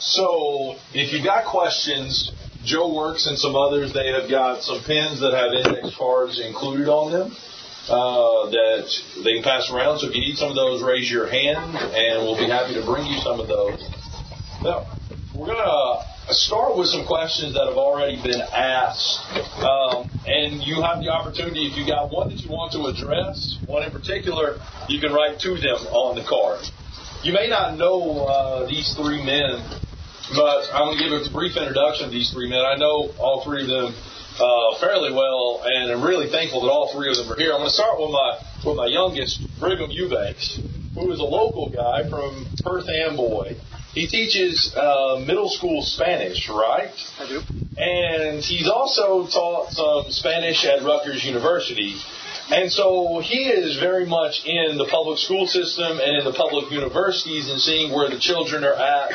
So if you got questions, Joe Works and some others, they have got some pens that have index cards included on them uh, that they can pass around. So if you need some of those, raise your hand, and we'll be happy to bring you some of those. Now, we're going to start with some questions that have already been asked. Um, and you have the opportunity, if you got one that you want to address, one in particular, you can write to them on the card. You may not know uh, these three men but I'm going to give a brief introduction of these three men. I know all three of them uh, fairly well, and I'm really thankful that all three of them are here. I'm going to start with my with my youngest, Brigham Eubanks, who is a local guy from Perth Amboy. He teaches uh, middle school Spanish, right? I do. And he's also taught some Spanish at Rutgers University. And so he is very much in the public school system and in the public universities and seeing where the children are at,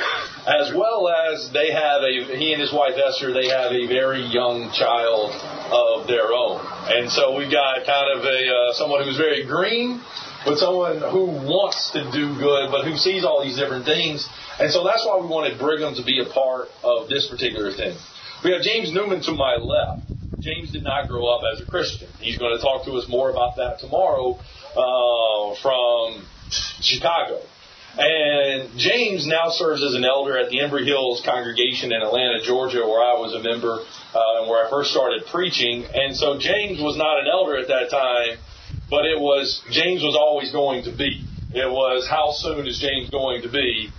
as well as they have a, he and his wife Esther, they have a very young child of their own. And so we've got kind of a, uh, someone who's very green, but someone who wants to do good, but who sees all these different things. And so that's why we wanted Brigham to be a part of this particular thing. We have James Newman to my left. James did not grow up as a Christian. He's going to talk to us more about that tomorrow uh, from Chicago. And James now serves as an elder at the Embry Hills congregation in Atlanta, Georgia, where I was a member uh, and where I first started preaching. And so James was not an elder at that time, but it was James was always going to be. It was how soon is James going to be?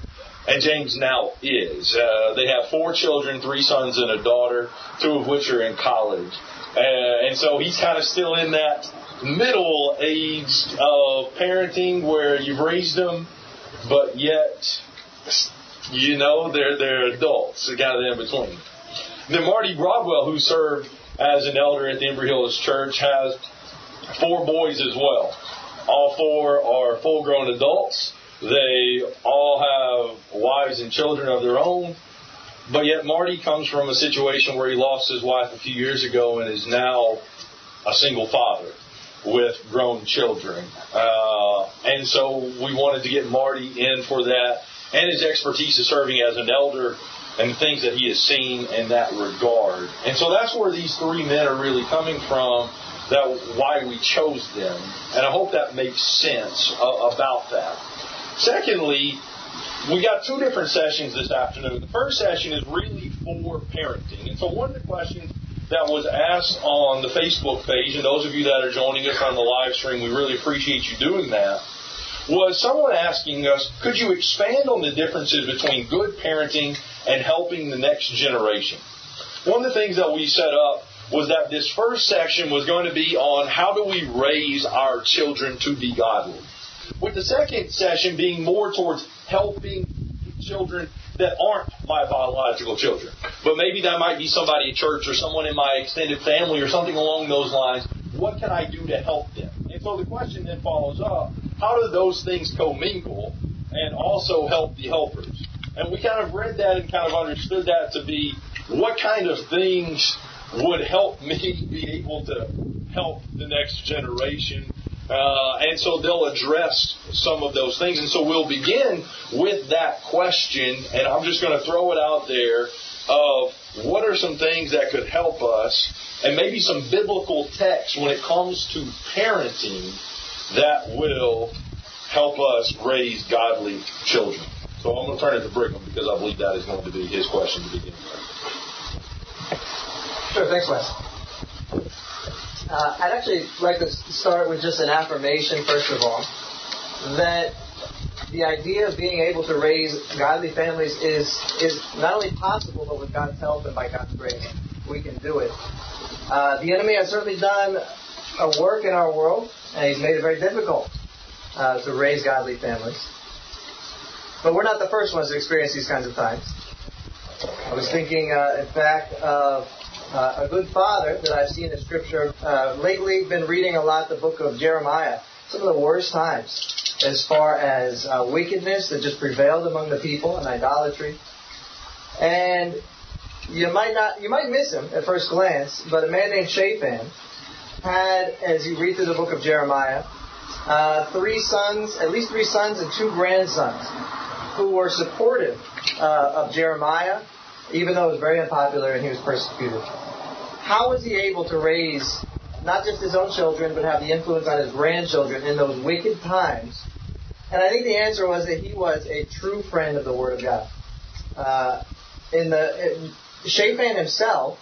And James now is. Uh, they have four children, three sons and a daughter, two of which are in college. Uh, and so he's kind of still in that middle age of parenting where you've raised them, but yet, you know, they're, they're adults, kind of in between. Then Marty Broadwell, who served as an elder at the Embry Hills Church, has four boys as well. All four are full grown adults. They all have wives and children of their own. But yet Marty comes from a situation where he lost his wife a few years ago and is now a single father with grown children. Uh, and so we wanted to get Marty in for that and his expertise of serving as an elder and the things that he has seen in that regard. And so that's where these three men are really coming from, that why we chose them. And I hope that makes sense uh, about that. Secondly, we got two different sessions this afternoon. The first session is really for parenting. And so one of the questions that was asked on the Facebook page, and those of you that are joining us on the live stream, we really appreciate you doing that, was someone asking us, could you expand on the differences between good parenting and helping the next generation? One of the things that we set up was that this first section was going to be on how do we raise our children to be godly with the second session being more towards helping children that aren't my biological children. But maybe that might be somebody at church or someone in my extended family or something along those lines. What can I do to help them? And so the question then follows up how do those things commingle and also help the helpers? And we kind of read that and kind of understood that to be what kind of things would help me be able to help the next generation uh, and so they'll address some of those things. And so we'll begin with that question, and I'm just going to throw it out there of what are some things that could help us, and maybe some biblical text when it comes to parenting that will help us raise godly children. So I'm going to turn it to Brigham because I believe that is going to be his question to begin with. Sure, thanks, Wes. Uh, I'd actually like to start with just an affirmation, first of all, that the idea of being able to raise godly families is is not only possible, but with God's help and by God's grace, we can do it. Uh, the enemy has certainly done a work in our world, and he's made it very difficult uh, to raise godly families. But we're not the first ones to experience these kinds of times. I was thinking, uh, in fact, of uh, a good father that I've seen in Scripture. Uh, lately, been reading a lot the book of Jeremiah. Some of the worst times as far as uh, wickedness that just prevailed among the people and idolatry. And you might not, you might miss him at first glance, but a man named Shaphan had, as you read through the book of Jeremiah, uh, three sons, at least three sons and two grandsons. who were supportive uh, of Jeremiah, even though it was very unpopular and he was persecuted. How was he able to raise not just his own children, but have the influence on his grandchildren in those wicked times? And I think the answer was that he was a true friend of the Word of God. Uh, in the Shaphan himself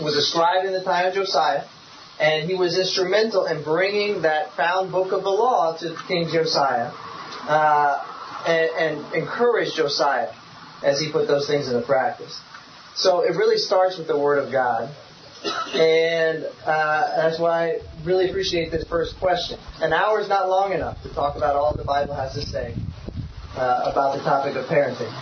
was a scribe in the time of Josiah, and he was instrumental in bringing that found book of the law to King Josiah, uh, and, and encouraged Josiah as he put those things into practice. So it really starts with the Word of God. And uh, that's why I really appreciate this first question. An hour is not long enough to talk about all the Bible has to say uh, about the topic of parenting.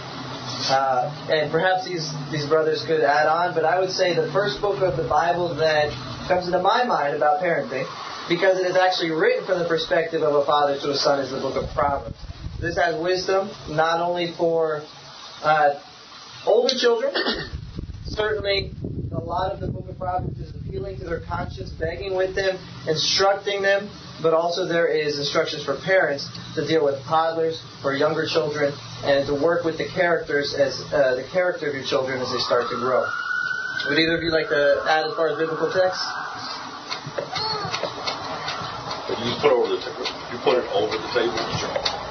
Uh, and perhaps these, these brothers could add on, but I would say the first book of the Bible that comes into my mind about parenting, because it is actually written from the perspective of a father to a son, is the book of Proverbs. This has wisdom not only for uh, older children, certainly a lot of the book of Proverbs is appealing to their conscience, begging with them, instructing them, but also there is instructions for parents to deal with toddlers or younger children and to work with the characters as uh, the character of your children as they start to grow. Would either of you like to add as far as biblical text? You put over the table. You put it over the table.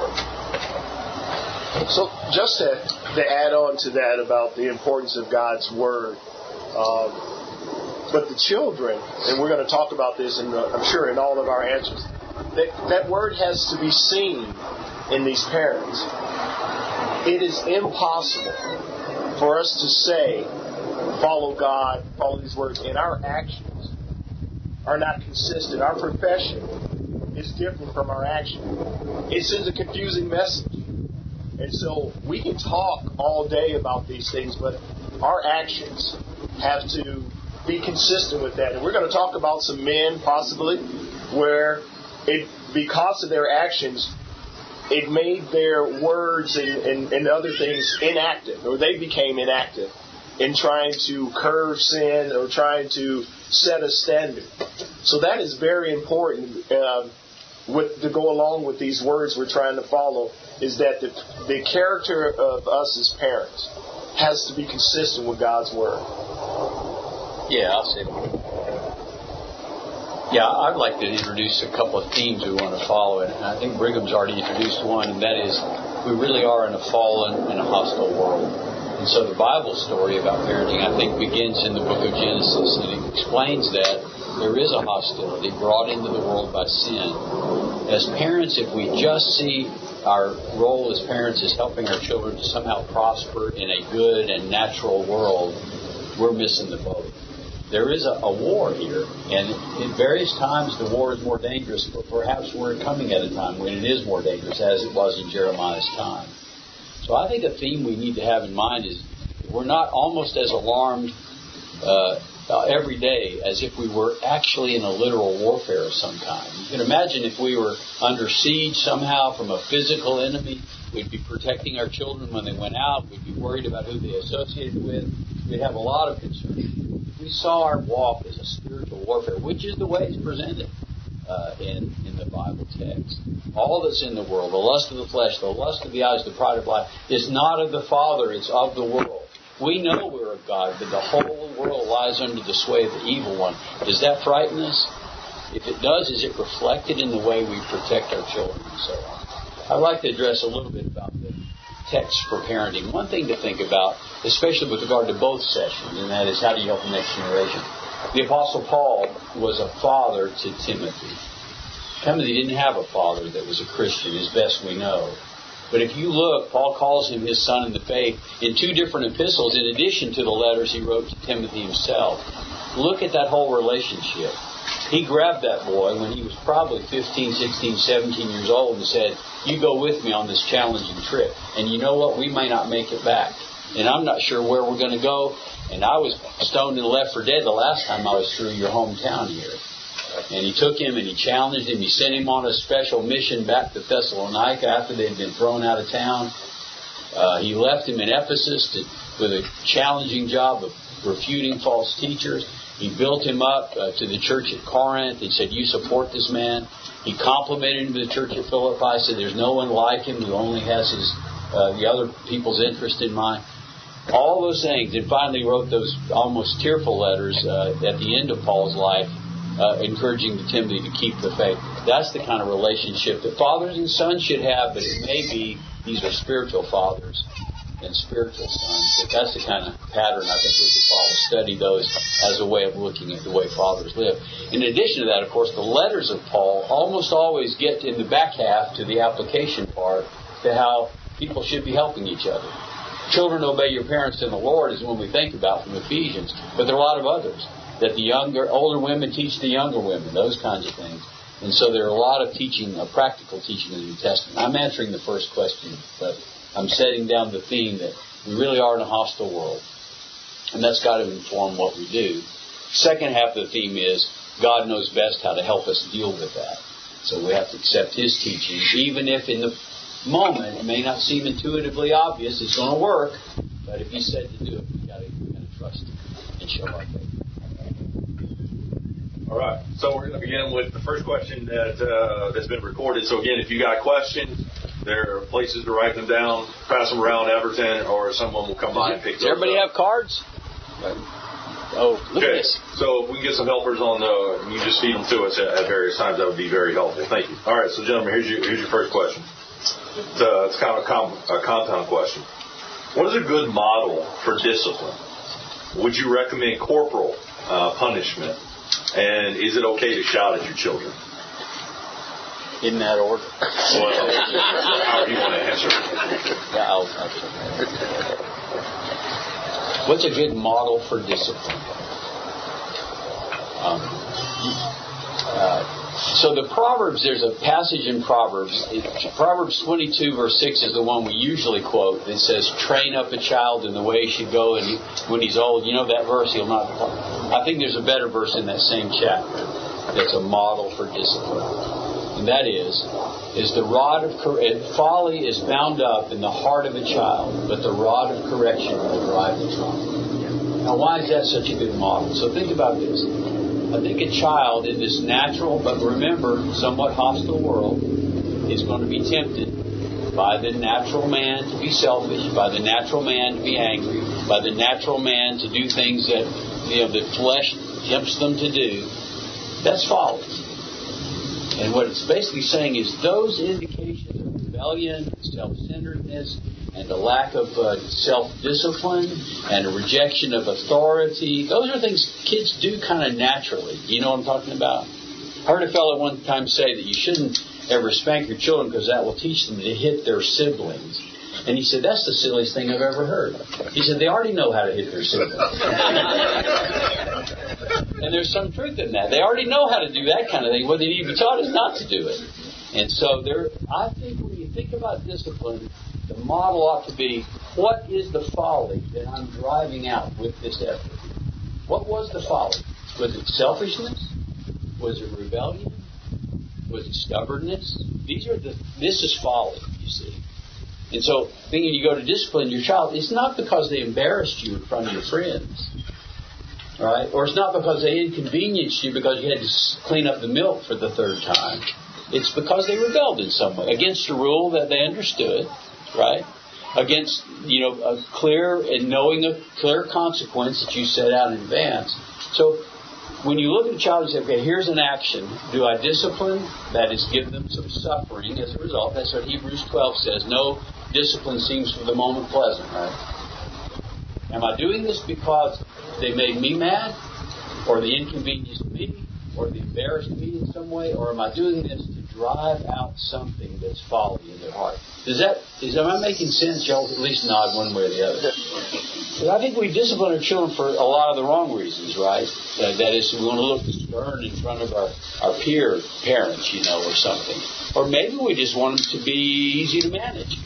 So just to, to add on to that about the importance of God's word, um, but the children, and we're going to talk about this, in the, I'm sure, in all of our answers. That that word has to be seen in these parents. It is impossible for us to say, follow God, follow these words, and our actions are not consistent. Our profession is different from our action. It sends a confusing message. And so we can talk all day about these things, but our actions have to be consistent with that. And we're going to talk about some men, possibly, where it, because of their actions, it made their words and, and, and other things inactive, or they became inactive in trying to curb sin or trying to set a standard. So that is very important uh, with, to go along with these words we're trying to follow is that the, the character of us as parents has to be consistent with God's Word. Yeah, I'll say Yeah, I'd like to introduce a couple of themes we want to follow, and I think Brigham's already introduced one, and that is we really are in a fallen and a hostile world. And so the Bible story about parenting, I think, begins in the book of Genesis, and it explains that there is a hostility brought into the world by sin. As parents, if we just see our role as parents is helping our children to somehow prosper in a good and natural world, we're missing the boat. There is a, a war here, and at various times the war is more dangerous, but perhaps we're coming at a time when it is more dangerous, as it was in Jeremiah's time. So I think a theme we need to have in mind is we're not almost as alarmed uh, uh, every day as if we were actually in a literal warfare of some kind. You can imagine if we were under siege somehow from a physical enemy, we'd be protecting our children when they went out, we'd be worried about who they associated with, we'd have a lot of concern. We saw our walk as a spiritual warfare, which is the way it's presented uh, in, in the Bible text. All that's in the world, the lust of the flesh, the lust of the eyes, the pride of life, is not of the Father, it's of the world. We know we're of God, but the whole world lies under the sway of the evil one. Does that frighten us? If it does, is it reflected in the way we protect our children and so on? I'd like to address a little bit about the text for parenting. One thing to think about, especially with regard to both sessions, and that is how do you help the next generation? The Apostle Paul was a father to Timothy. Timothy didn't have a father that was a Christian, as best we know. But if you look, Paul calls him his son in the faith in two different epistles, in addition to the letters he wrote to Timothy himself. Look at that whole relationship. He grabbed that boy when he was probably 15, 16, 17 years old and said, You go with me on this challenging trip. And you know what? We may not make it back. And I'm not sure where we're going to go. And I was stoned and left for dead the last time I was through your hometown here. And he took him and he challenged him. He sent him on a special mission back to Thessalonica after they had been thrown out of town. Uh, he left him in Ephesus to, with a challenging job of refuting false teachers. He built him up uh, to the church at Corinth. He said, You support this man. He complimented him to the church at Philippi, said, There's no one like him who only has his uh, the other people's interest in mind. All those things, and finally wrote those almost tearful letters uh, at the end of Paul's life, uh, encouraging the Timothy to keep the faith. That's the kind of relationship that fathers and sons should have, but it may be these are spiritual fathers and spiritual sons. But that's the kind of pattern I think we could follow. Study those as a way of looking at the way fathers live. In addition to that, of course, the letters of Paul almost always get in the back half to the application part to how people should be helping each other. Children obey your parents in the Lord is when we think about from Ephesians, but there are a lot of others that the younger, older women teach the younger women, those kinds of things. And so there are a lot of teaching, a practical teaching in the New Testament. I'm answering the first question, but I'm setting down the theme that we really are in a hostile world. And that's got to inform what we do. Second half of the theme is God knows best how to help us deal with that. So we have to accept His teaching, even if in the moment it may not seem intuitively obvious it's going to work. But if He said to do it, we've got to kind of trust Him and show our faith. All right. So we're going to begin with the first question that uh, that's been recorded. So again, if you got questions, there are places to write them down, pass them around Everton, or someone will come by and pick them Does everybody up. have cards? Oh, look Okay, at this. so if we can get some helpers on the, you just feed them to us at, at various times. That would be very helpful. Thank you. All right, so gentlemen, here's your here's your first question. It's, uh, it's kind of a, com- a compound question. What is a good model for discipline? Would you recommend corporal uh, punishment? And is it okay to shout at your children? In that order. Well, however you want to answer. Yeah, I'll, I'll What's a good model for discipline? Um, uh, so the Proverbs, there's a passage in Proverbs. Proverbs 22 verse 6 is the one we usually quote. It says, "Train up a child in the way he should go, and when he's old, you know that verse, he'll not." I think there's a better verse in that same chapter that's a model for discipline, and that is, is the rod of folly is bound up in the heart of a child, but the rod of correction will drive the tongue. Now, why is that such a good model? So think about this. I think a child in this natural, but remember, somewhat hostile world is going to be tempted by the natural man to be selfish, by the natural man to be angry, by the natural man to do things that you know the flesh tempts them to do. That's folly. And what it's basically saying is those indications of rebellion, self-centeredness, and a lack of uh, self-discipline and a rejection of authority. Those are things kids do kind of naturally. You know what I'm talking about? I heard a fellow one time say that you shouldn't ever spank your children because that will teach them to hit their siblings. And he said, that's the silliest thing I've ever heard. He said, they already know how to hit their siblings. and there's some truth in that. They already know how to do that kind of thing. What they need to be taught is not to do it. And so there, I think when you think about discipline, the model ought to be what is the folly that I'm driving out with this effort? What was the folly? Was it selfishness? Was it rebellion? Was it stubbornness? These are the this is folly, you see. And so thinking you go to discipline your child, it's not because they embarrassed you in front of your friends. Right? Or it's not because they inconvenienced you because you had to clean up the milk for the third time. It's because they rebelled in some way against a rule that they understood, right? Against, you know, a clear and knowing a clear consequence that you set out in advance. So when you look at a child and say, okay, here's an action. Do I discipline? That is, give them some suffering as a result. That's what Hebrews 12 says. No discipline seems for the moment pleasant, right? Am I doing this because they made me mad? Or they inconvenienced me? Or they embarrassed me in some way? Or am I doing this to drive out something that's folly in their heart? Does that is am I making sense? Y'all at least nod one way or the other. But I think we discipline our children for a lot of the wrong reasons, right? Uh, that is, we want to look stern in front of our, our peer parents, you know, or something. Or maybe we just want them to be easy to manage.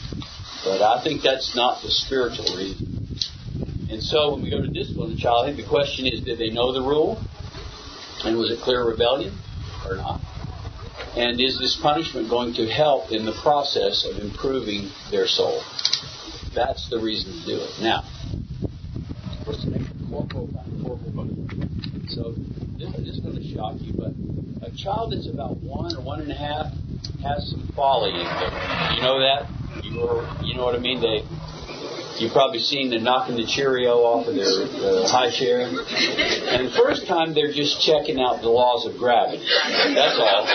But I think that's not the spiritual reason. And so when we go to discipline a child, I think the question is, did they know the rule? And was it clear rebellion or not? And is this punishment going to help in the process of improving their soul? That's the reason to do it. Now, what's the corporal, corporal? So this, this is going to shock you, but a child that's about one or one and a half has some folly in them. You know that? You, you know what I mean? They You've probably seen them knocking the Cheerio off of their uh, high chair. And the first time they're just checking out the laws of gravity. That's all.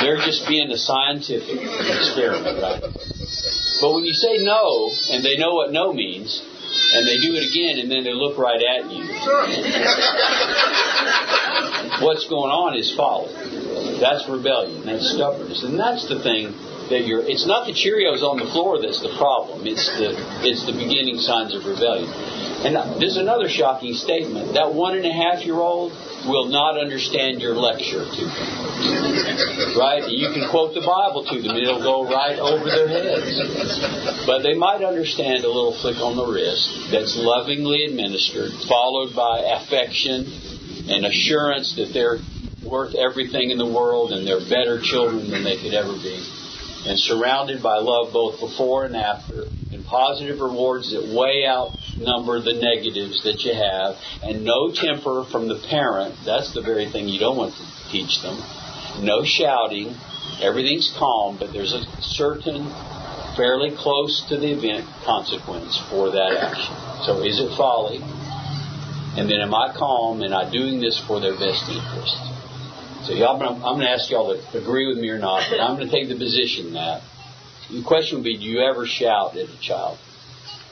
They're just being a scientific experiment, right? But when you say no, and they know what no means, and they do it again, and then they look right at you, what's going on is folly. That's rebellion. That's stubbornness. And that's the thing that you're. It's not the Cheerios on the floor that's the problem. It's the it's the beginning signs of rebellion. And there's another shocking statement. That one and a half year old will not understand your lecture to them. Right? You can quote the Bible to them, it'll go right over their heads. But they might understand a little flick on the wrist that's lovingly administered, followed by affection and assurance that they're worth everything in the world and they're better children than they could ever be and surrounded by love both before and after, and positive rewards that way outnumber the negatives that you have, and no temper from the parent. That's the very thing you don't want to teach them. No shouting. Everything's calm, but there's a certain, fairly close to the event consequence for that action. So is it folly? And then am I calm and I doing this for their best interest? So y'all, I'm going to ask y'all to agree with me or not, but I'm going to take the position that the question would be, do you ever shout at a child?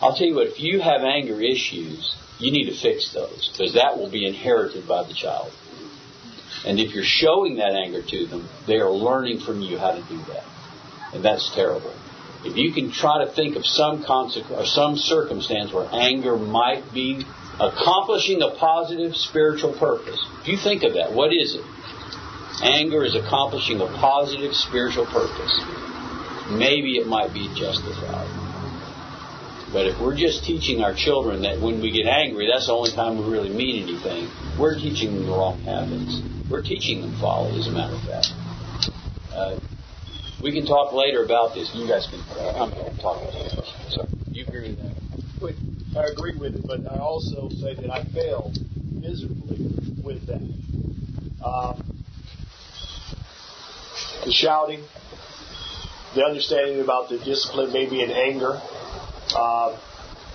I'll tell you what, if you have anger issues, you need to fix those because that will be inherited by the child. And if you're showing that anger to them, they are learning from you how to do that. And that's terrible. If you can try to think of some consequence or some circumstance where anger might be accomplishing a positive spiritual purpose, if you think of that, what is it? Anger is accomplishing a positive spiritual purpose. Maybe it might be justified. But if we're just teaching our children that when we get angry, that's the only time we really mean anything, we're teaching them the wrong habits. We're teaching them folly, as a matter of fact. Uh, we can talk later about this. You guys can. Uh, I'm going to talk about. So, you agree with that? I agree with it, but I also say that I failed miserably with that. Um, the shouting, the understanding about the discipline, maybe in anger. Uh,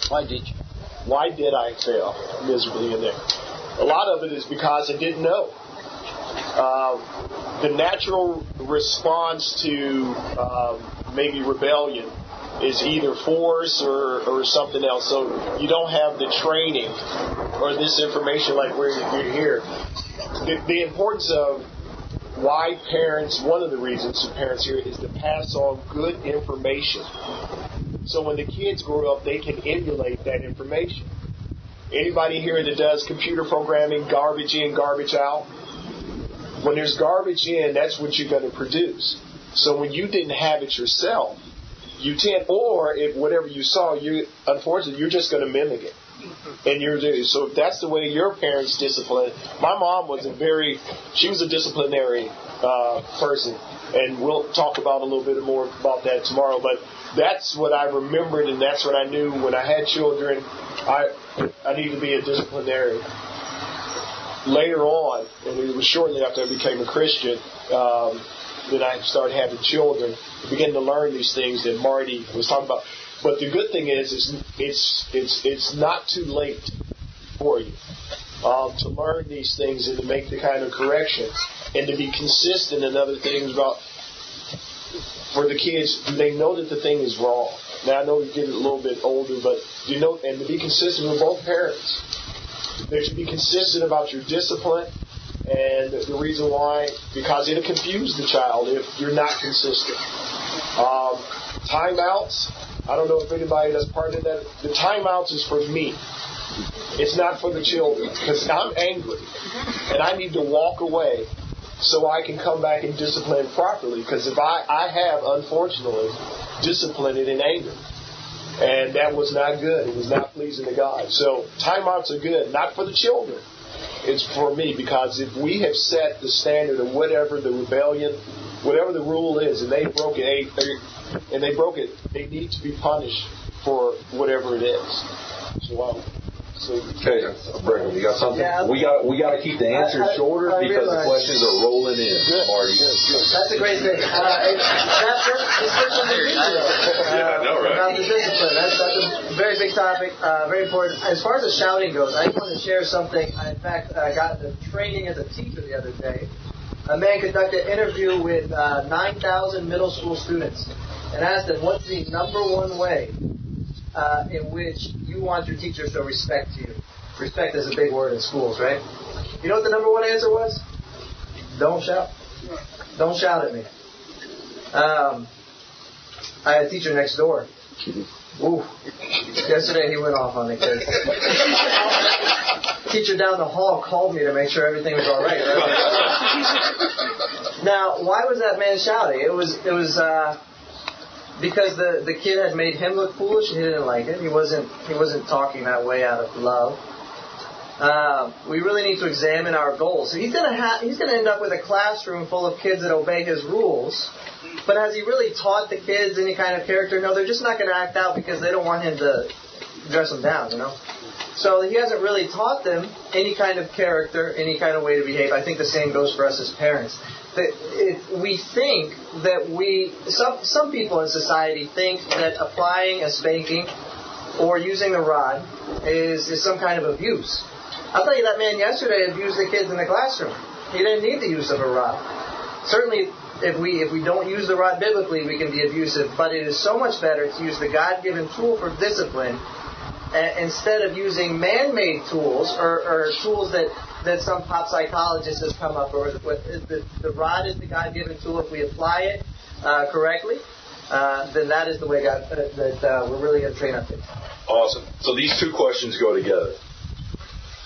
why did you? Why did I fail miserably in there? A lot of it is because I didn't know. Uh, the natural response to um, maybe rebellion is either force or, or something else. So you don't have the training or this information like we're here. The, the importance of why parents, one of the reasons for parents here is to pass on good information. So when the kids grow up, they can emulate that information. Anybody here that does computer programming, garbage in, garbage out? When there's garbage in, that's what you're going to produce. So when you didn't have it yourself, you tend, or if whatever you saw, you unfortunately you're just going to mimic it and you're so if that's the way your parents discipline. My mom was a very she was a disciplinary uh, person, and we'll talk about a little bit more about that tomorrow. But that's what I remembered, and that's what I knew when I had children. I I needed to be a disciplinary. Later on, and it was shortly after I became a Christian. Um, I started having children, began to learn these things that Marty was talking about. But the good thing is, is it's it's it's not too late for you um, to learn these things and to make the kind of correction and to be consistent in other things about for the kids. do They know that the thing is wrong. Now I know you get a little bit older, but you know, and to be consistent with both parents. They should be consistent about your discipline and the reason why, because it'll confuse the child if you're not consistent. Um, timeouts, I don't know if anybody that's part of that. The timeouts is for me. It's not for the children because I'm angry and I need to walk away so I can come back and discipline properly. Because if I, I have, unfortunately, disciplined it in anger. And that was not good. It was not pleasing to God. So timeouts are good, not for the children. It's for me because if we have set the standard of whatever the rebellion, whatever the rule is, and they broke it, and they broke it, they need to be punished for whatever it is. So um, Okay, Brigham, you got something? Yeah, we got we got to keep the answers I, I, shorter I because realize. the questions are rolling in. Good. Marty, good, good. That's a great thing. Uh, that first, first one uh, yeah, I know, right? About the discipline. That's, that's a very big topic, uh, very important. As far as the shouting goes, I just want to share something. I, in fact, I got the training as a teacher the other day. A man conducted an interview with uh, 9,000 middle school students and asked them, "What's the number one way uh, in which you want your teachers to respect you. Respect is a big word in schools, right? You know what the number one answer was? Don't shout. Don't shout at me. Um, I had a teacher next door. Ooh. Yesterday he went off on the kids. teacher down the hall called me to make sure everything was all right. right? now, why was that man shouting? It was it was uh, because the, the kid had made him look foolish he didn't like it. He wasn't he wasn't talking that way out of love. Uh, we really need to examine our goals. he's gonna ha- he's gonna end up with a classroom full of kids that obey his rules. But has he really taught the kids any kind of character? No, they're just not going to act out because they don't want him to dress them down, you know. So he hasn't really taught them any kind of character, any kind of way to behave. I think the same goes for us as parents that we think that we some some people in society think that applying a spanking or using a rod is, is some kind of abuse. I'll tell you that man yesterday abused the kids in the classroom. He didn't need the use of a rod. Certainly, if we if we don't use the rod biblically, we can be abusive. But it is so much better to use the God-given tool for discipline instead of using man-made tools or, or tools that that some pop psychologist has come up with. The, the rod is the God-given tool. If we apply it uh, correctly, uh, then that is the way God, uh, that uh, we're really going to train up kids. Awesome. So these two questions go together.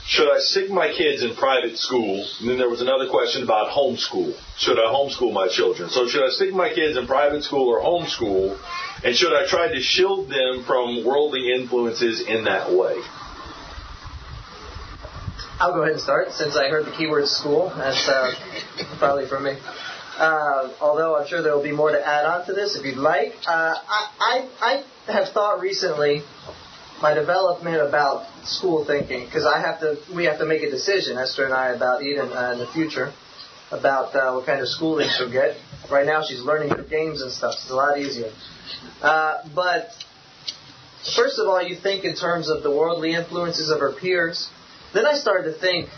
Should I stick my kids in private school? And then there was another question about homeschool. Should I homeschool my children? So should I stick my kids in private school or homeschool? And should I try to shield them from worldly influences in that way? I'll go ahead and start since I heard the keyword school. That's uh, probably for me. Uh, although I'm sure there will be more to add on to this if you'd like. Uh, I, I, I have thought recently my development about school thinking because I have to we have to make a decision Esther and I about Eden uh, in the future about uh, what kind of schooling she'll get. Right now she's learning through games and stuff. It's a lot easier. Uh, but first of all, you think in terms of the worldly influences of her peers. Then I started to think,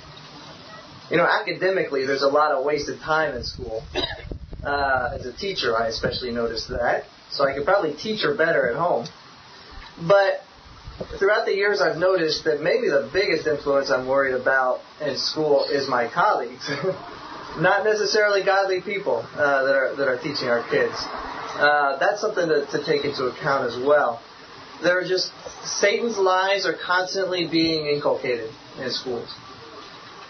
you know, academically, there's a lot of wasted time in school. Uh, as a teacher, I especially noticed that. So I could probably teach her better at home. But throughout the years, I've noticed that maybe the biggest influence I'm worried about in school is my colleagues, not necessarily godly people uh, that are that are teaching our kids. Uh, that's something to, to take into account as well. There are just Satan's lies are constantly being inculcated in schools.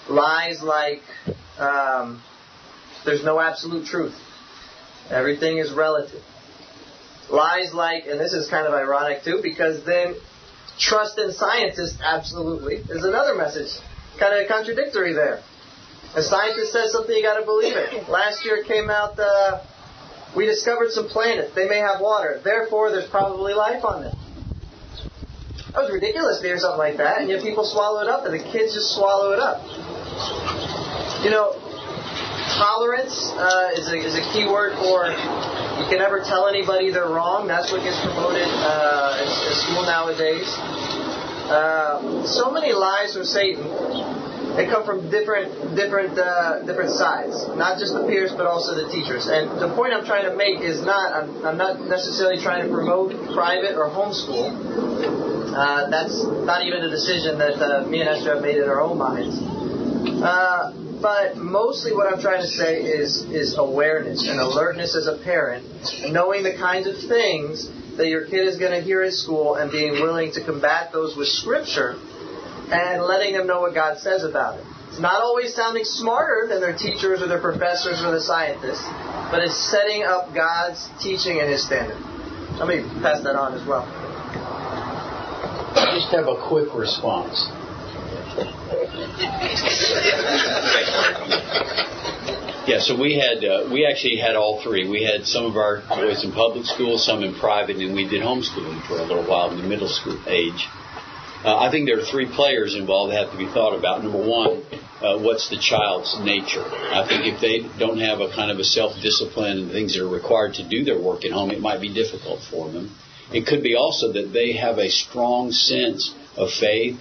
Lies like um, there's no absolute truth. Everything is relative. Lies like, and this is kind of ironic too, because then trust in scientists absolutely is another message. Kind of contradictory there. A scientist says something, you got to believe it. Last year came out, uh, we discovered some planets. They may have water. Therefore, there's probably life on them. That was ridiculous to hear something like that, and yet people swallow it up, and the kids just swallow it up. You know, tolerance uh, is, a, is a key word for you can never tell anybody they're wrong. That's what gets promoted uh, in, school nowadays. Uh, so many lies from Satan. They come from different different uh, different sides, not just the peers, but also the teachers. And the point I'm trying to make is not I'm, I'm not necessarily trying to promote private or homeschool. Uh, that's not even a decision that uh, me and Esther have made in our own minds. But mostly what I'm trying to say is, is awareness and alertness as a parent, knowing the kinds of things that your kid is going to hear at school and being willing to combat those with Scripture and letting them know what God says about it. It's not always sounding smarter than their teachers or their professors or the scientists, but it's setting up God's teaching and His standard. Let me pass that on as well. I just have a quick response. Yeah, so we had uh, we actually had all three. We had some of our boys in public school, some in private, and we did homeschooling for a little while in the middle school age. Uh, I think there are three players involved that have to be thought about. Number one, uh, what's the child's nature? I think if they don't have a kind of a self-discipline and things that are required to do their work at home, it might be difficult for them. It could be also that they have a strong sense of faith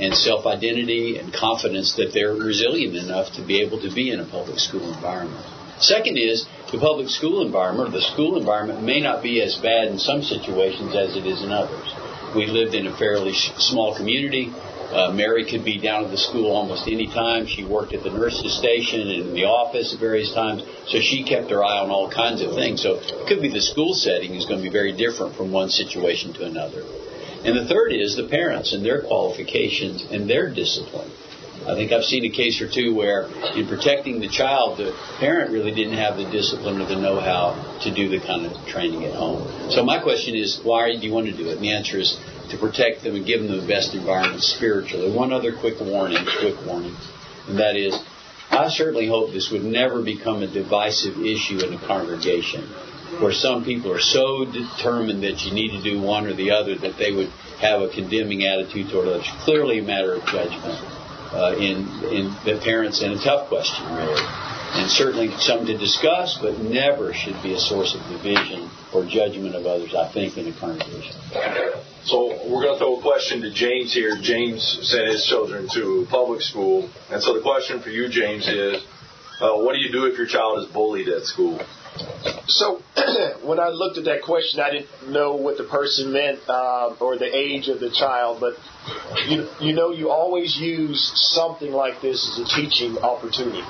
and self-identity and confidence that they're resilient enough to be able to be in a public school environment. Second is the public school environment the school environment may not be as bad in some situations as it is in others. We lived in a fairly small community. Uh, Mary could be down at the school almost any time. She worked at the nurse's station and in the office at various times, so she kept her eye on all kinds of things. So it could be the school setting is going to be very different from one situation to another. And the third is the parents and their qualifications and their discipline. I think I've seen a case or two where, in protecting the child, the parent really didn't have the discipline or the know-how to do the kind of training at home. So my question is, why do you want to do it? And the answer is to protect them and give them the best environment spiritually. One other quick warning, quick warning, and that is, I certainly hope this would never become a divisive issue in a congregation where some people are so determined that you need to do one or the other that they would have a condemning attitude toward others. Clearly a matter of judgment uh, in in the parents and a tough question really, and certainly something to discuss, but never should be a source of division or judgment of others. I think in a congregation. So we're going to throw a question to James here. James sent his children to public school, and so the question for you, James, is, uh, what do you do if your child is bullied at school? So, when I looked at that question, I didn't know what the person meant uh, or the age of the child, but you, you know, you always use something like this as a teaching opportunity.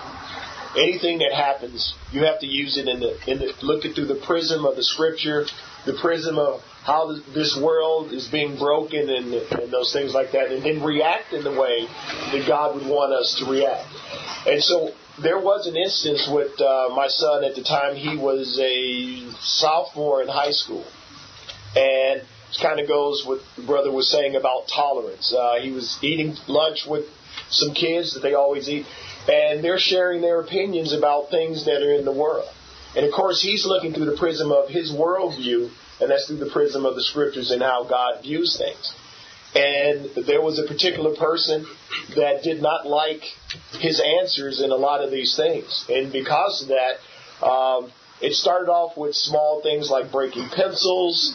Anything that happens, you have to use it in the, in the look it through the prism of the scripture, the prism of how this world is being broken and, and those things like that, and then react in the way that God would want us to react. And so there was an instance with uh, my son at the time. He was a sophomore in high school, and it kind of goes what the brother was saying about tolerance. Uh, he was eating lunch with some kids that they always eat, and they're sharing their opinions about things that are in the world. And of course, he's looking through the prism of his worldview, and that's through the prism of the scriptures and how God views things. And there was a particular person that did not like his answers in a lot of these things. And because of that, um, it started off with small things like breaking pencils,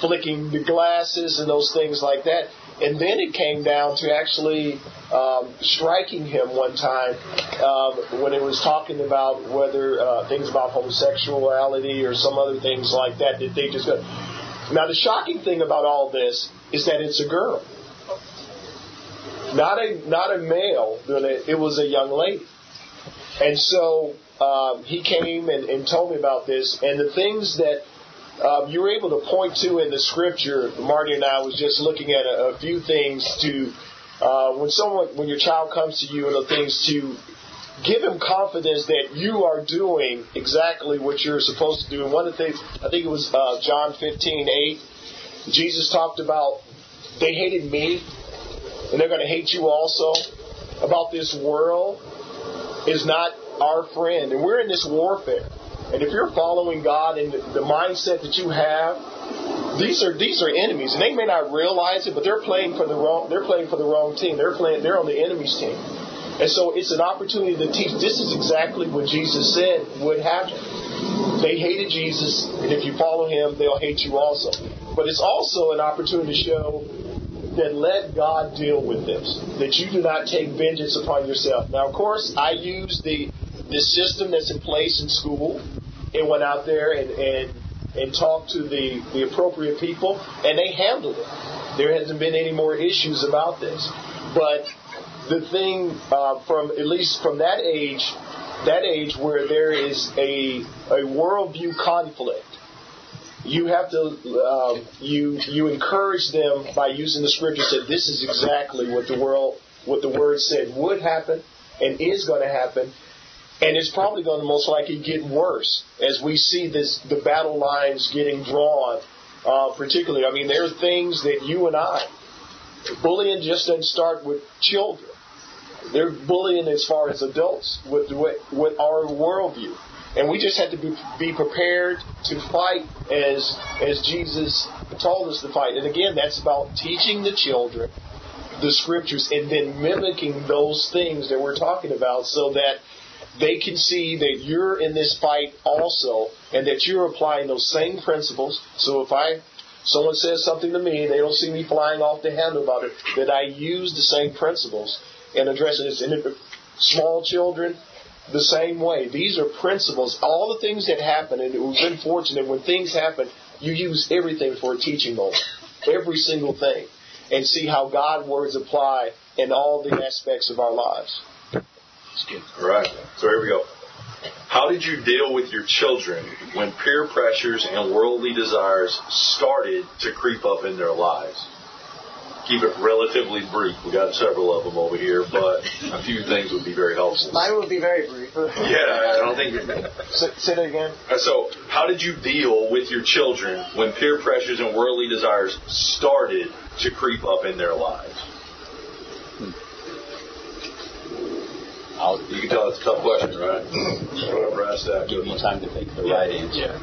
flicking the glasses, and those things like that. And then it came down to actually um, striking him one time um, when it was talking about whether uh, things about homosexuality or some other things like that that they just got. Now the shocking thing about all this is that it's a girl. Not a not a male, it was a young lady. And so um, he came and, and, told me about this, and the things that um, you were able to point to in the scripture. Marty and I was just looking at a, a few things to uh, when someone when your child comes to you and the things to give him confidence that you are doing exactly what you're supposed to do. And one of the things I think it was uh, John 15, 8 Jesus talked about they hated me and they're going to hate you also. About this world is not our friend. And we're in this warfare. And if you're following God and the mindset that you have, these are these are enemies, and they may not realize it, but they're playing for the wrong they're playing for the wrong team. They're playing they're on the enemy's team. And so it's an opportunity to teach. This is exactly what Jesus said would happen. They hated Jesus, and if you follow him, they'll hate you also. But it's also an opportunity to show that let God deal with this. That you do not take vengeance upon yourself. Now, of course, I use the the system that's in place in school and went out there and, and and talked to the, the appropriate people, and they handled it. There hasn't been any more issues about this. But the thing uh, from at least from that age, that age where there is a a worldview conflict, you have to um, you you encourage them by using the scripture that this is exactly what the world what the word said would happen and is going to happen. And it's probably going to most likely get worse as we see this the battle lines getting drawn uh, particularly i mean there are things that you and i bullying just doesn't start with children they're bullying as far as adults with with our worldview and we just have to be, be prepared to fight as, as Jesus told us to fight. And again, that's about teaching the children the scriptures and then mimicking those things that we're talking about so that they can see that you're in this fight also and that you're applying those same principles. So if I someone says something to me, they don't see me flying off the handle about it, that I use the same principles and address it. And small children, the same way. These are principles. All the things that happen, and we've been fortunate when things happen, you use everything for a teaching moment. Every single thing. And see how God words apply in all the aspects of our lives. All right. So here we go. How did you deal with your children when peer pressures and worldly desires started to creep up in their lives? Keep it relatively brief. We got several of them over here, but a few things would be very helpful. Mine would be very brief. yeah, I don't think. Say, say that again. Uh, so, how did you deal with your children when peer pressures and worldly desires started to creep up in their lives? I'll, You can tell it's a tough question, right? Whoever asked that. give you time to think of the right answer.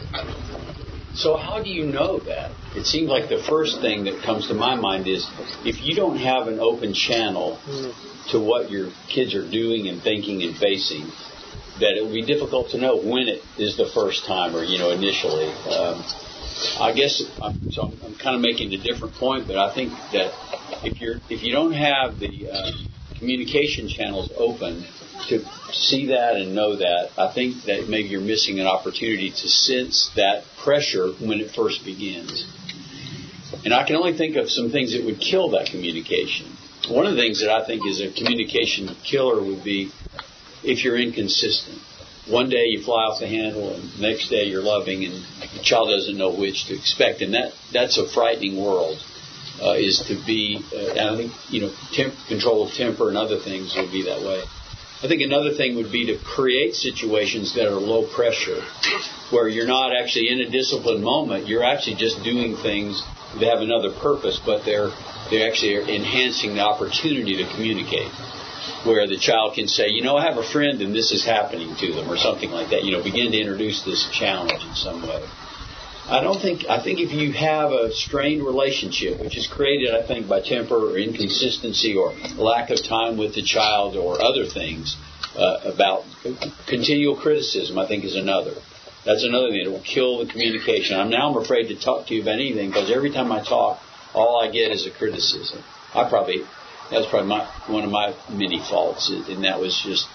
So how do you know that? It seems like the first thing that comes to my mind is if you don't have an open channel to what your kids are doing and thinking and facing, that it will be difficult to know when it is the first time or you know initially. Um, I guess I'm, so I'm, I'm kind of making a different point, but I think that if you're if you don't have the uh, communication channels open to see that and know that, I think that maybe you're missing an opportunity to sense that pressure when it first begins. And I can only think of some things that would kill that communication. One of the things that I think is a communication killer would be if you're inconsistent. One day you fly off the handle, and the next day you're loving, and the child doesn't know which to expect, and that that's a frightening world. Uh, is to be, uh, I think you know, temp, control of temper and other things would be that way. I think another thing would be to create situations that are low pressure, where you're not actually in a disciplined moment. You're actually just doing things that have another purpose, but they're they actually are enhancing the opportunity to communicate. Where the child can say, you know, I have a friend and this is happening to them, or something like that. You know, begin to introduce this challenge in some way. I don't think. I think if you have a strained relationship, which is created, I think, by temper or inconsistency or lack of time with the child or other things, uh, about continual criticism, I think is another. That's another thing that will kill the communication. I'm now I'm afraid to talk to you about anything because every time I talk, all I get is a criticism. I probably that's probably my, one of my many faults, and that was just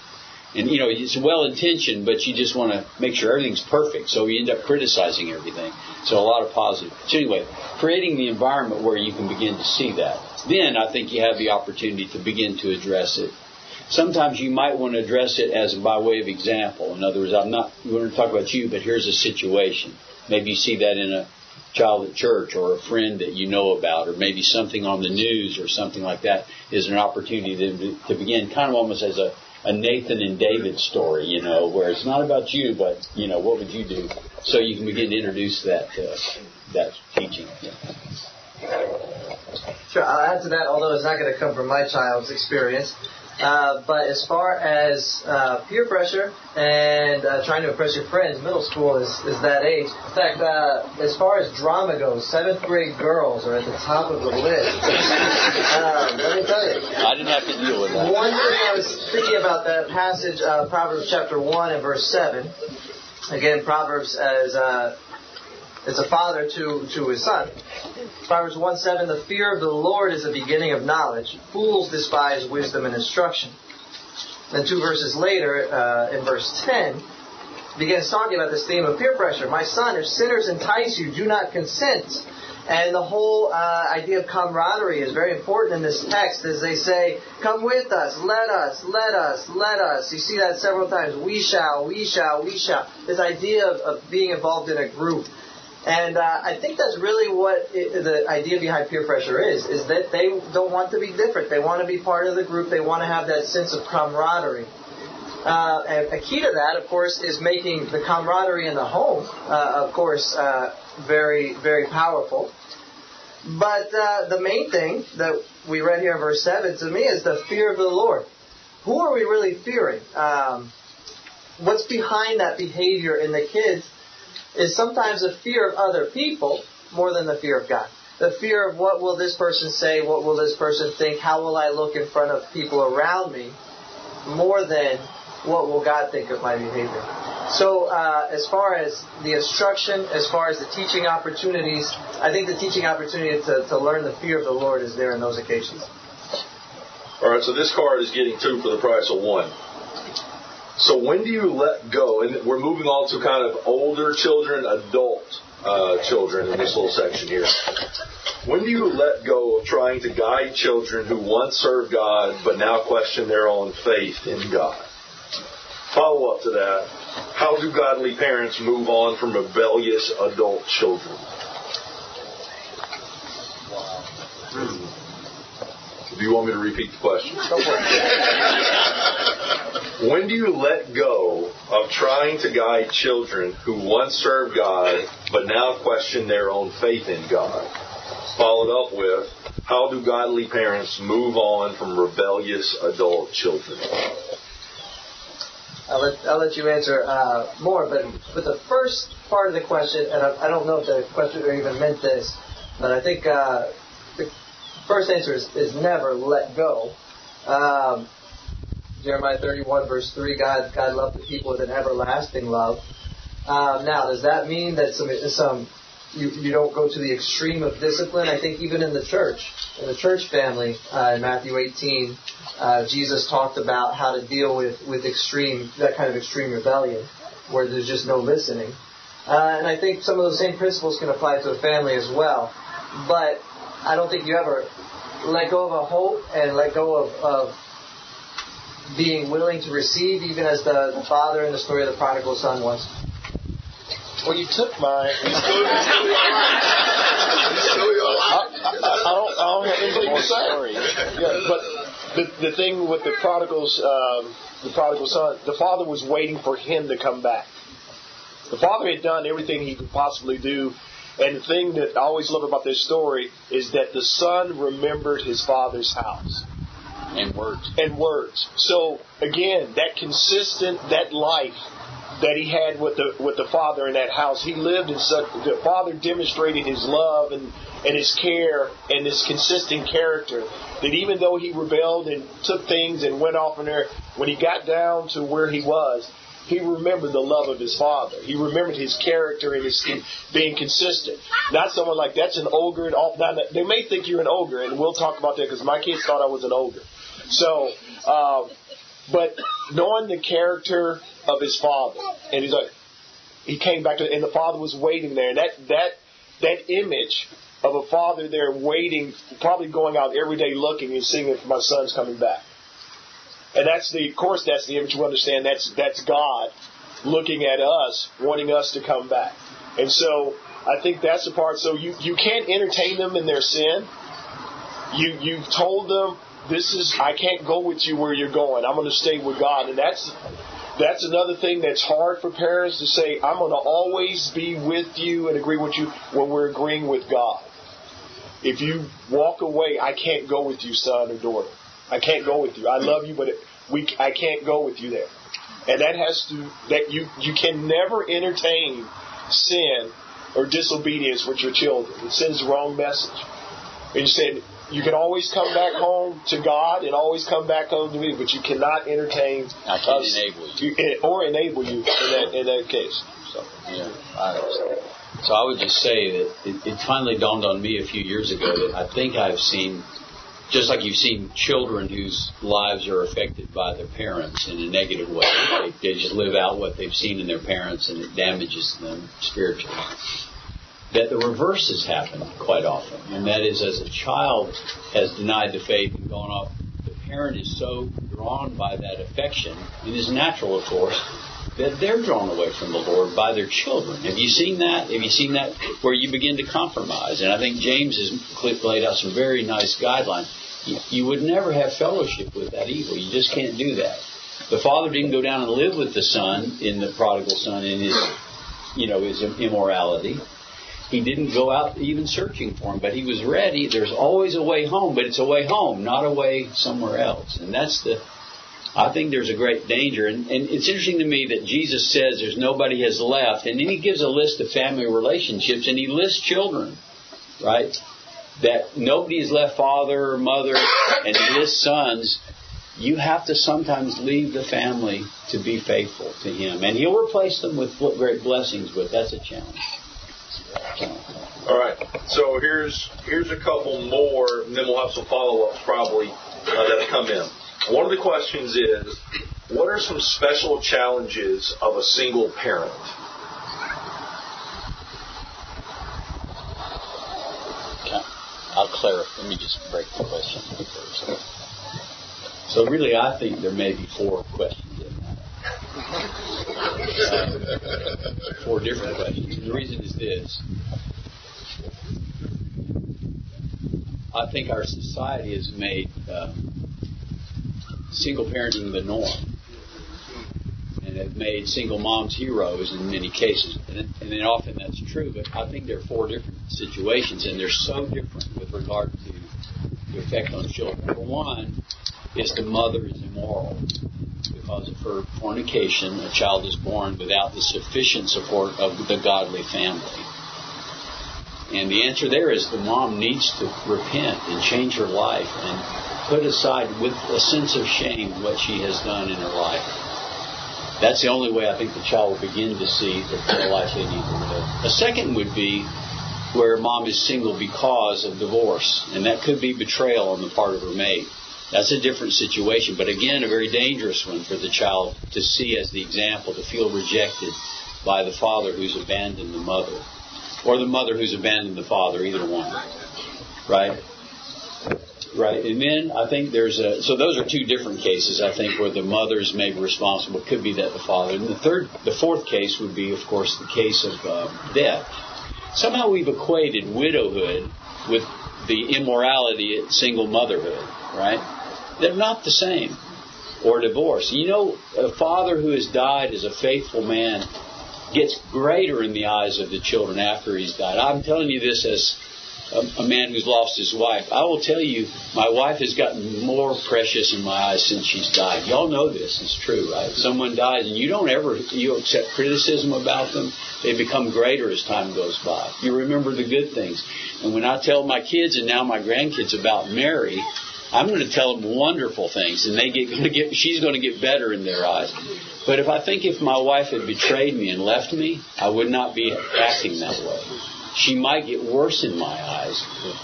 and you know, it's well intentioned, but you just want to make sure everything's perfect. So you end up criticizing everything. So a lot of positive. So anyway, creating the environment where you can begin to see that. Then I think you have the opportunity to begin to address it. Sometimes you might want to address it as by way of example. In other words, I'm not going to talk about you, but here's a situation. Maybe you see that in a child at church or a friend that you know about, or maybe something on the news or something like that is an opportunity to, to begin kind of almost as a a Nathan and David story, you know, where it's not about you, but you know, what would you do? So you can begin to introduce that uh, that teaching. Sure, I'll add to that, although it's not going to come from my child's experience. Uh, but as far as uh, peer pressure and uh, trying to impress your friends, middle school is, is that age. In fact, uh, as far as drama goes, seventh grade girls are at the top of the list. um, let me tell you. I didn't have to deal with that. One thing I was thinking about that passage, uh, Proverbs chapter 1 and verse 7. Again, Proverbs as uh, it's a father to, to his son. Proverbs 1 7 The fear of the Lord is the beginning of knowledge. Fools despise wisdom and instruction. Then two verses later, uh, in verse 10, begins talking about this theme of peer pressure. My son, if sinners entice you, do not consent. And the whole uh, idea of camaraderie is very important in this text as they say, Come with us, let us, let us, let us. You see that several times. We shall, we shall, we shall. This idea of, of being involved in a group. And uh, I think that's really what it, the idea behind peer pressure is, is that they don't want to be different. They want to be part of the group. They want to have that sense of camaraderie. Uh, and a key to that, of course, is making the camaraderie in the home, uh, of course, uh, very, very powerful. But uh, the main thing that we read here in verse 7 to me is the fear of the Lord. Who are we really fearing? Um, what's behind that behavior in the kids is sometimes a fear of other people, more than the fear of God. The fear of what will this person say, what will this person think, how will I look in front of people around me, more than what will God think of my behavior. So, uh, as far as the instruction, as far as the teaching opportunities, I think the teaching opportunity to, to learn the fear of the Lord is there in those occasions. All right, so this card is getting two for the price of one. So when do you let go? And we're moving on to kind of older children, adult uh, children in this little section here. When do you let go of trying to guide children who once served God but now question their own faith in God? Follow up to that. How do godly parents move on from rebellious adult children? Do you want me to repeat the question? when do you let go of trying to guide children who once served God but now question their own faith in God? Followed up with, how do godly parents move on from rebellious adult children? I'll let, I'll let you answer uh, more, but but the first part of the question, and I, I, don't know if the questioner even meant this, but I think uh, the first answer is, is never let go. Um, Jeremiah 31 verse 3, God God loved the people with an everlasting love. Um, now, does that mean that some some you, you don't go to the extreme of discipline? I think even in the church, in the church family, uh, in Matthew 18, uh, Jesus talked about how to deal with, with extreme, that kind of extreme rebellion, where there's just no listening. Uh, and I think some of those same principles can apply to a family as well. But I don't think you ever let go of a hope and let go of, of being willing to receive, even as the, the father in the story of the prodigal son was. Well, you took mine. I, don't, I don't have anything to say. Yeah, but the, the thing with the prodigal's, um, the prodigal son, the father was waiting for him to come back. The father had done everything he could possibly do. And the thing that I always love about this story is that the son remembered his father's house. And words. And words. So, again, that consistent, that life that he had with the with the father in that house. He lived in such the father demonstrated his love and and his care and his consistent character that even though he rebelled and took things and went off in there, when he got down to where he was, he remembered the love of his father. He remembered his character and his being consistent. Not someone like that's an ogre and all. They may think you're an ogre, and we'll talk about that because my kids thought I was an ogre. So, uh, but knowing the character of his father, and he's like, he came back to, and the father was waiting there, and that that that image of a father there waiting, probably going out every day looking and seeing if my son's coming back. And that's the, of course, that's the image we understand. That's that's God looking at us, wanting us to come back. And so I think that's the part. So you you can't entertain them in their sin. You you've told them this is I can't go with you where you're going. I'm going to stay with God, and that's that's another thing that's hard for parents to say. I'm going to always be with you and agree with you when we're agreeing with God. If you walk away, I can't go with you, son or daughter. I can't go with you. I love you, but we I can't go with you there. And that has to that you you can never entertain sin or disobedience with your children. It sends the wrong message. And you said you can always come back home to God and always come back home to me, but you cannot entertain I can't us, enable you. you. Eh, or enable you in that in that case. So yeah, I understand. So I would just say that it, it finally dawned on me a few years ago that I think I've seen just like you've seen children whose lives are affected by their parents in a negative way. They, they just live out what they've seen in their parents and it damages them spiritually that the reverse has happened quite often, and that is as a child has denied the faith and gone off, the parent is so drawn by that affection, it is natural, of course, that they're drawn away from the Lord by their children. Have you seen that? Have you seen that where you begin to compromise? And I think James has laid out some very nice guidelines. You would never have fellowship with that evil. You just can't do that. The father didn't go down and live with the son in the prodigal son in his, you know, his immorality. He didn't go out even searching for him, but he was ready. There's always a way home, but it's a way home, not a way somewhere else. And that's the I think there's a great danger. And, and it's interesting to me that Jesus says there's nobody has left. And then he gives a list of family relationships and he lists children, right? That nobody has left father or mother and he lists sons. You have to sometimes leave the family to be faithful to him. And he'll replace them with great blessings, but that's a challenge. All right. So here's here's a couple more, and then we'll have some follow-ups probably uh, that come in. One of the questions is, what are some special challenges of a single parent? Okay. I'll clarify. Let me just break the question first. So really, I think there may be four questions in that. Four different questions. The reason is this. I think our society has made uh, single parenting the norm. And have made single moms heroes in many cases. And, and then often that's true, but I think there are four different situations, and they're so different with regard to the effect on children. Number one is the mother is immoral. Because of her fornication, a child is born without the sufficient support of the godly family. And the answer there is the mom needs to repent and change her life and put aside with a sense of shame what she has done in her life. That's the only way I think the child will begin to see the of life they need to live. A second would be where mom is single because of divorce, and that could be betrayal on the part of her mate. That's a different situation, but again, a very dangerous one for the child to see as the example, to feel rejected by the father who's abandoned the mother, or the mother who's abandoned the father, either one. Right? Right, and then I think there's a so those are two different cases. I think where the mothers may be responsible. Could be that the father. And the third, the fourth case would be, of course, the case of uh, death. Somehow we've equated widowhood with the immorality of single motherhood. Right? They're not the same. Or divorce. You know, a father who has died as a faithful man gets greater in the eyes of the children after he's died. I'm telling you this as a, man who's lost his wife. I will tell you, my wife has gotten more precious in my eyes since she's died. Y'all know this. It's true, right? Someone dies and you don't ever, you accept criticism about them. They become greater as time goes by. You remember the good things. And when I tell my kids and now my grandkids about Mary, I'm going to tell them wonderful things, and they get, going to get she's going to get better in their eyes. But if I think if my wife had betrayed me and left me, I would not be acting that way she might get worse in my eyes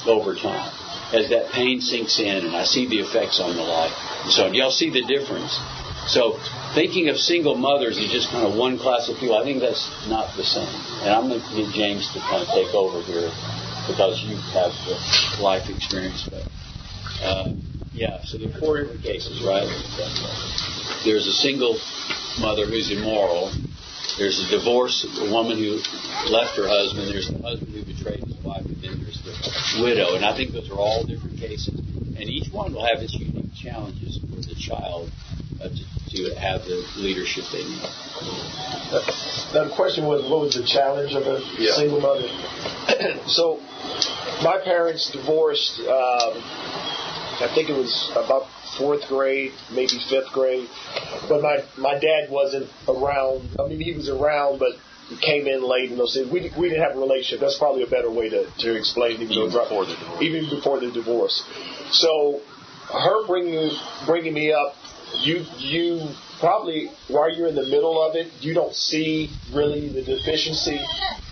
over time as that pain sinks in and I see the effects on the life. And so y'all see the difference. So thinking of single mothers as just kind of one class of people, I think that's not the same. And I'm going to get James to kind of take over here because you have the life experience. But uh, yeah, so there are four different cases, right? There's a single mother who's immoral there's a divorce, a woman who left her husband. There's the husband who betrayed his wife, and then there's the widow. And I think those are all different cases, and each one will have its unique challenges for the child uh, to, to, have the leadership they need. Now the question was, what was the challenge of a yeah. single mother? so, my parents divorced. Um, I think it was about fourth grade, maybe fifth grade. But my my dad wasn't around. I mean, he was around, but he came in late and those things. We we didn't have a relationship. That's probably a better way to to explain even, even before the divorce. Even before the divorce. So her bringing bringing me up, you you probably while you're in the middle of it, you don't see really the deficiency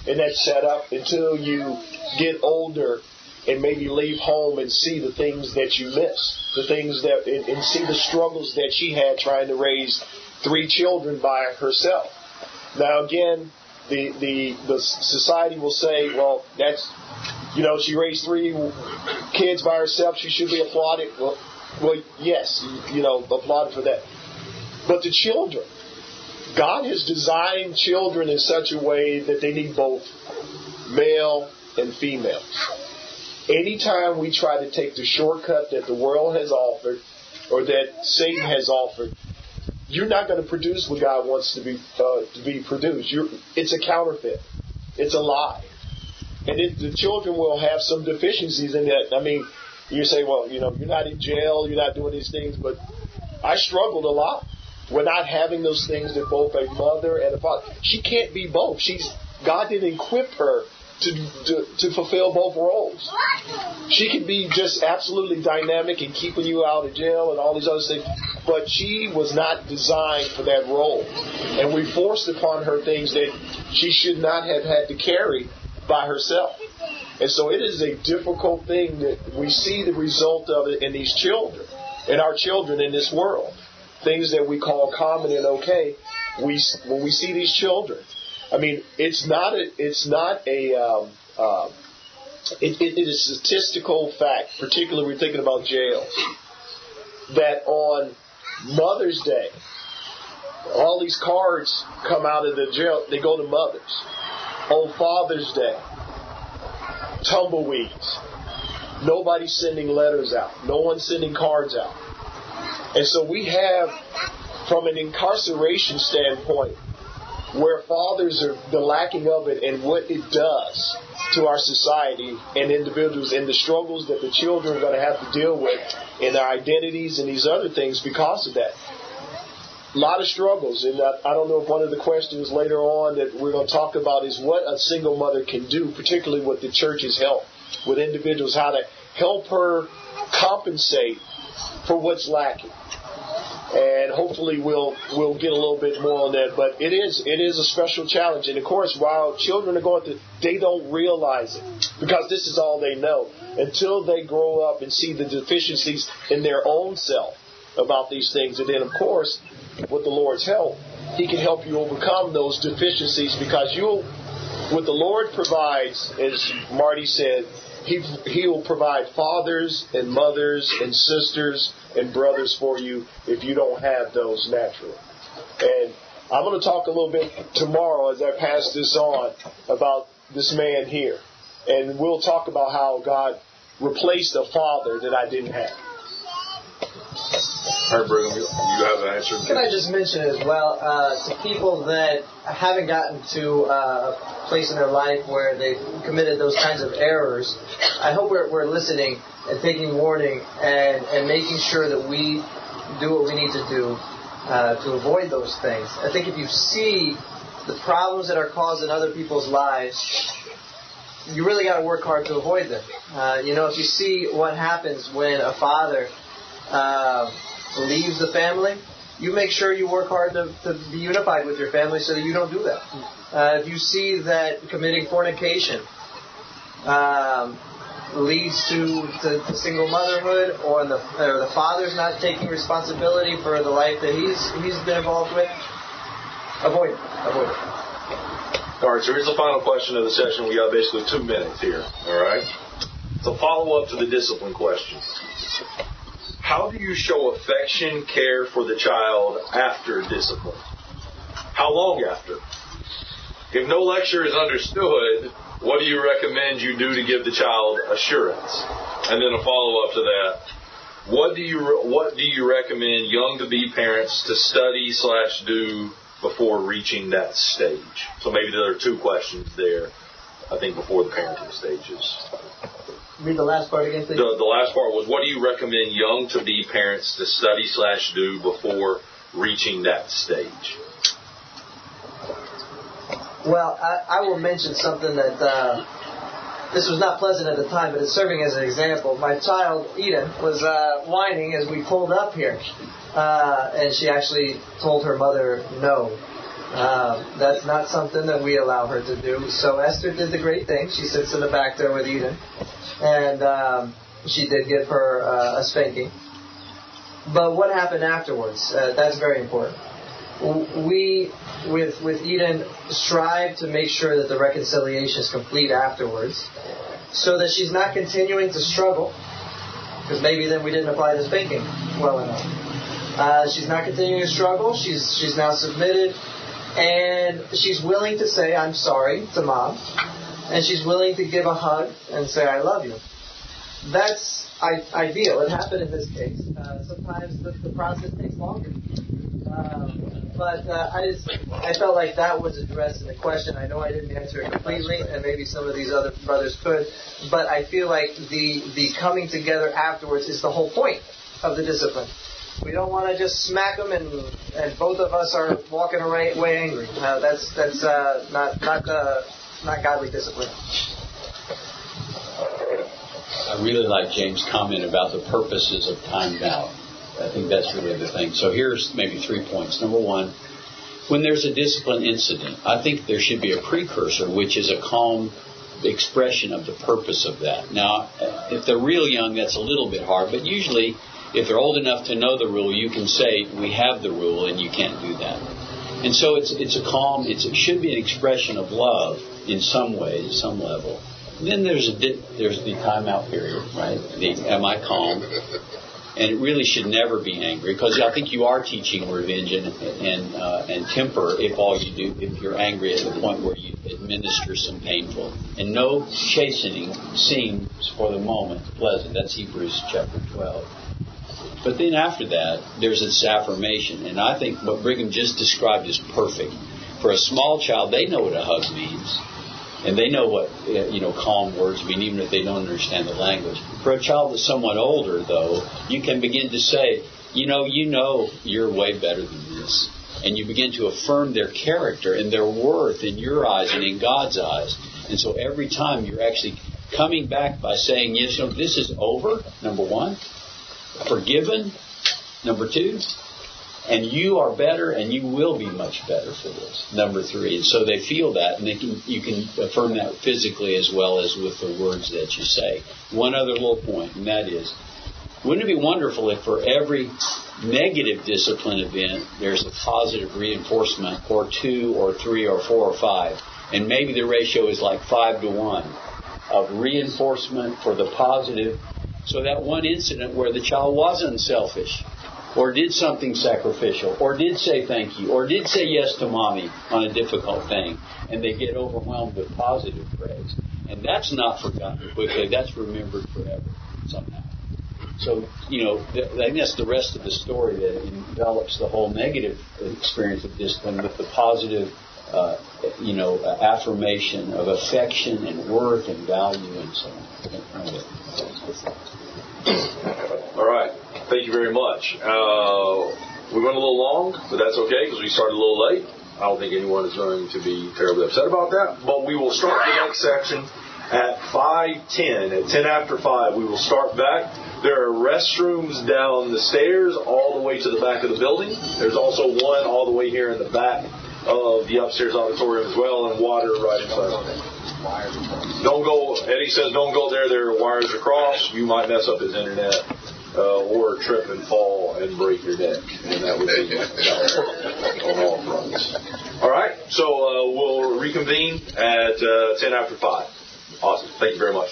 in that setup until you get older and maybe leave home and see the things that you miss, the things that, and, and see the struggles that she had trying to raise three children by herself. Now again, the, the, the society will say, well, that's, you know, she raised three kids by herself, she should be applauded. Well, well, yes, you know, applauded for that. But the children, God has designed children in such a way that they need both male and female. Anytime we try to take the shortcut that the world has offered or that Satan has offered, you're not going to produce what God wants to be uh, to be produced. You're, it's a counterfeit. It's a lie. And it, the children will have some deficiencies in that. I mean, you say, well, you know, you're not in jail, you're not doing these things, but I struggled a lot with not having those things that both a mother and a father. She can't be both. She's God didn't equip her to, to, to fulfill both roles. She can be just absolutely dynamic and keeping you out of jail and all these other things, but she was not designed for that role. And we forced upon her things that she should not have had to carry by herself. And so it is a difficult thing that we see the result of it in these children, in our children in this world. Things that we call common and okay. We when we see these children, I mean, it's not a, it's not a, um, uh, it, it, it is a statistical fact, particularly we're thinking about jails, that on Mother's Day, all these cards come out of the jail, they go to mothers. On Father's Day, tumbleweeds. Nobody's sending letters out. No one's sending cards out. And so we have, from an incarceration standpoint, where fathers are the lacking of it and what it does to our society and individuals and the struggles that the children are going to have to deal with in their identities and these other things because of that. A lot of struggles, and I don't know if one of the questions later on that we're going to talk about is what a single mother can do, particularly with the church's help, with individuals, how to help her compensate for what's lacking and hopefully we'll we'll get a little bit more on that. But it is it is a special challenge, and of course, while children are going through, they don't realize it because this is all they know. Until they grow up and see the deficiencies in their own self about these things, and then of course, with the Lord's help, He can help you overcome those deficiencies because you'll what the Lord provides, as Marty said, he, he will provide fathers and mothers and sisters and brothers for you if you don't have those naturally. And I'm going to talk a little bit tomorrow as I pass this on about this man here. And we'll talk about how God replaced a father that I didn't have. All right, Brigham, you have an answer? Can I just mention as well uh, to people that haven't gotten to uh, a place in their life where they've committed those kinds of errors, I hope we're, we're listening and taking warning and, and making sure that we do what we need to do uh, to avoid those things. I think if you see the problems that are caused in other people's lives, you really got to work hard to avoid them. Uh, you know, if you see what happens when a father uh, leaves the family, you make sure you work hard to, to, be unified with your family so that you don't do that. Uh, if you see that committing fornication um, leads to, to, to, single motherhood, or the or the father's not taking responsibility for the life that he's he's been involved with, avoid it. Avoid it. All right, so here's the final question of the session. We got basically two minutes here. All right. It's a follow up to the discipline question. How do you show affection, care for the child after discipline? How long after? If no lecture is understood, what do you recommend you do to give the child assurance? And then a follow up to that. What do you what do you recommend young to be parents to study slash do before reaching that stage? So maybe there are two questions there. I think before the parenting stages. Read the last part again, please. The, the last part was, what do you recommend young to be parents to study slash do before reaching that stage? Well, I, I will mention something that uh, this was not pleasant at the time, but it's serving as an example. My child Eden was uh, whining as we pulled up here, uh, and she actually told her mother no. Uh, that's not something that we allow her to do. So Esther did the great thing. She sits in the back there with Eden, and um, she did give her uh, a spanking. But what happened afterwards? Uh, that's very important. We, with with Eden, strive to make sure that the reconciliation is complete afterwards, so that she's not continuing to struggle, because maybe then we didn't apply the spanking well enough. Uh, she's not continuing to struggle. She's she's now submitted, and she's willing to say I'm sorry to mom and she's willing to give a hug and say, I love you. That's ideal. It happened in this case. Uh, sometimes the, the, process takes longer. Um, but uh, I just I felt like that was addressed in the question. I know I didn't answer it completely, and maybe some of these other brothers could. But I feel like the the coming together afterwards is the whole point of the discipline. We don't want to just smack them and and both of us are walking away, angry. Uh, that's that's uh, not not uh, not godly discipline. I really like James' comment about the purposes of timed out. I think that's really the thing. So here's maybe three points. Number one, when there's a discipline incident, I think there should be a precursor, which is a calm expression of the purpose of that. Now, if they're real young, that's a little bit hard, but usually, if they're old enough to know the rule, you can say, "We have the rule, and you can't do that." And so it's it's a calm. It's, it should be an expression of love in some way, some level. And then there's a there's the timeout period, right? The, am I calm? and it really should never be angry because I think you are teaching revenge and and, uh, and temper if all you do if you're angry at the point where you administer some painful and no chastening seems for the moment pleasant. That's Hebrews chapter 12. But then after that, there's this affirmation, and I think what Brigham just described is perfect. For a small child, they know what a hug means and they know what eh, you know calm words mean, even if they don't understand the language. For a child that's somewhat older, though, you can begin to say, you know, you know, you're way better than this, and you begin to affirm their character and their worth in your eyes and in God's eyes. And so every time you're actually coming back by saying, yes, you know, this is over. Number one, forgiven. Number two, and you are better and you will be much better for this. Number three. And so they feel that and they can, you can affirm that physically as well as with the words that you say. One other little point, and that is, wouldn't it be wonderful if for every negative discipline event, there's a positive reinforcement or two or three or four or five. And maybe the ratio is like five to one of reinforcement for the positive. So that one incident where the child was unselfish or did something sacrificial, or did say thank you, or did say yes to mommy on a difficult thing, and they get overwhelmed with positive praise. And that's not forgotten quickly, that's remembered forever somehow. So, you know, I think that's the rest of the story that envelops the whole negative experience of discipline with the positive, uh, you know, affirmation of affection and worth and value and so on. All right. Thank you very much. Uh, we went a little long, but that's okay because we started a little late. I don't think anyone is going to be terribly upset about that. But we will start the next section at 5:10. At 10 after 5, we will start back. There are restrooms down the stairs all the way to the back of the building. There's also one all the way here in the back of the upstairs auditorium as well, and water right inside. Don't go. Eddie says don't go there. There are wires across. You might mess up his internet uh, or trip and fall and break your neck, and that would be on all fronts. All right, so uh, we'll reconvene at uh, 10 after 5. Awesome. Thank you very much.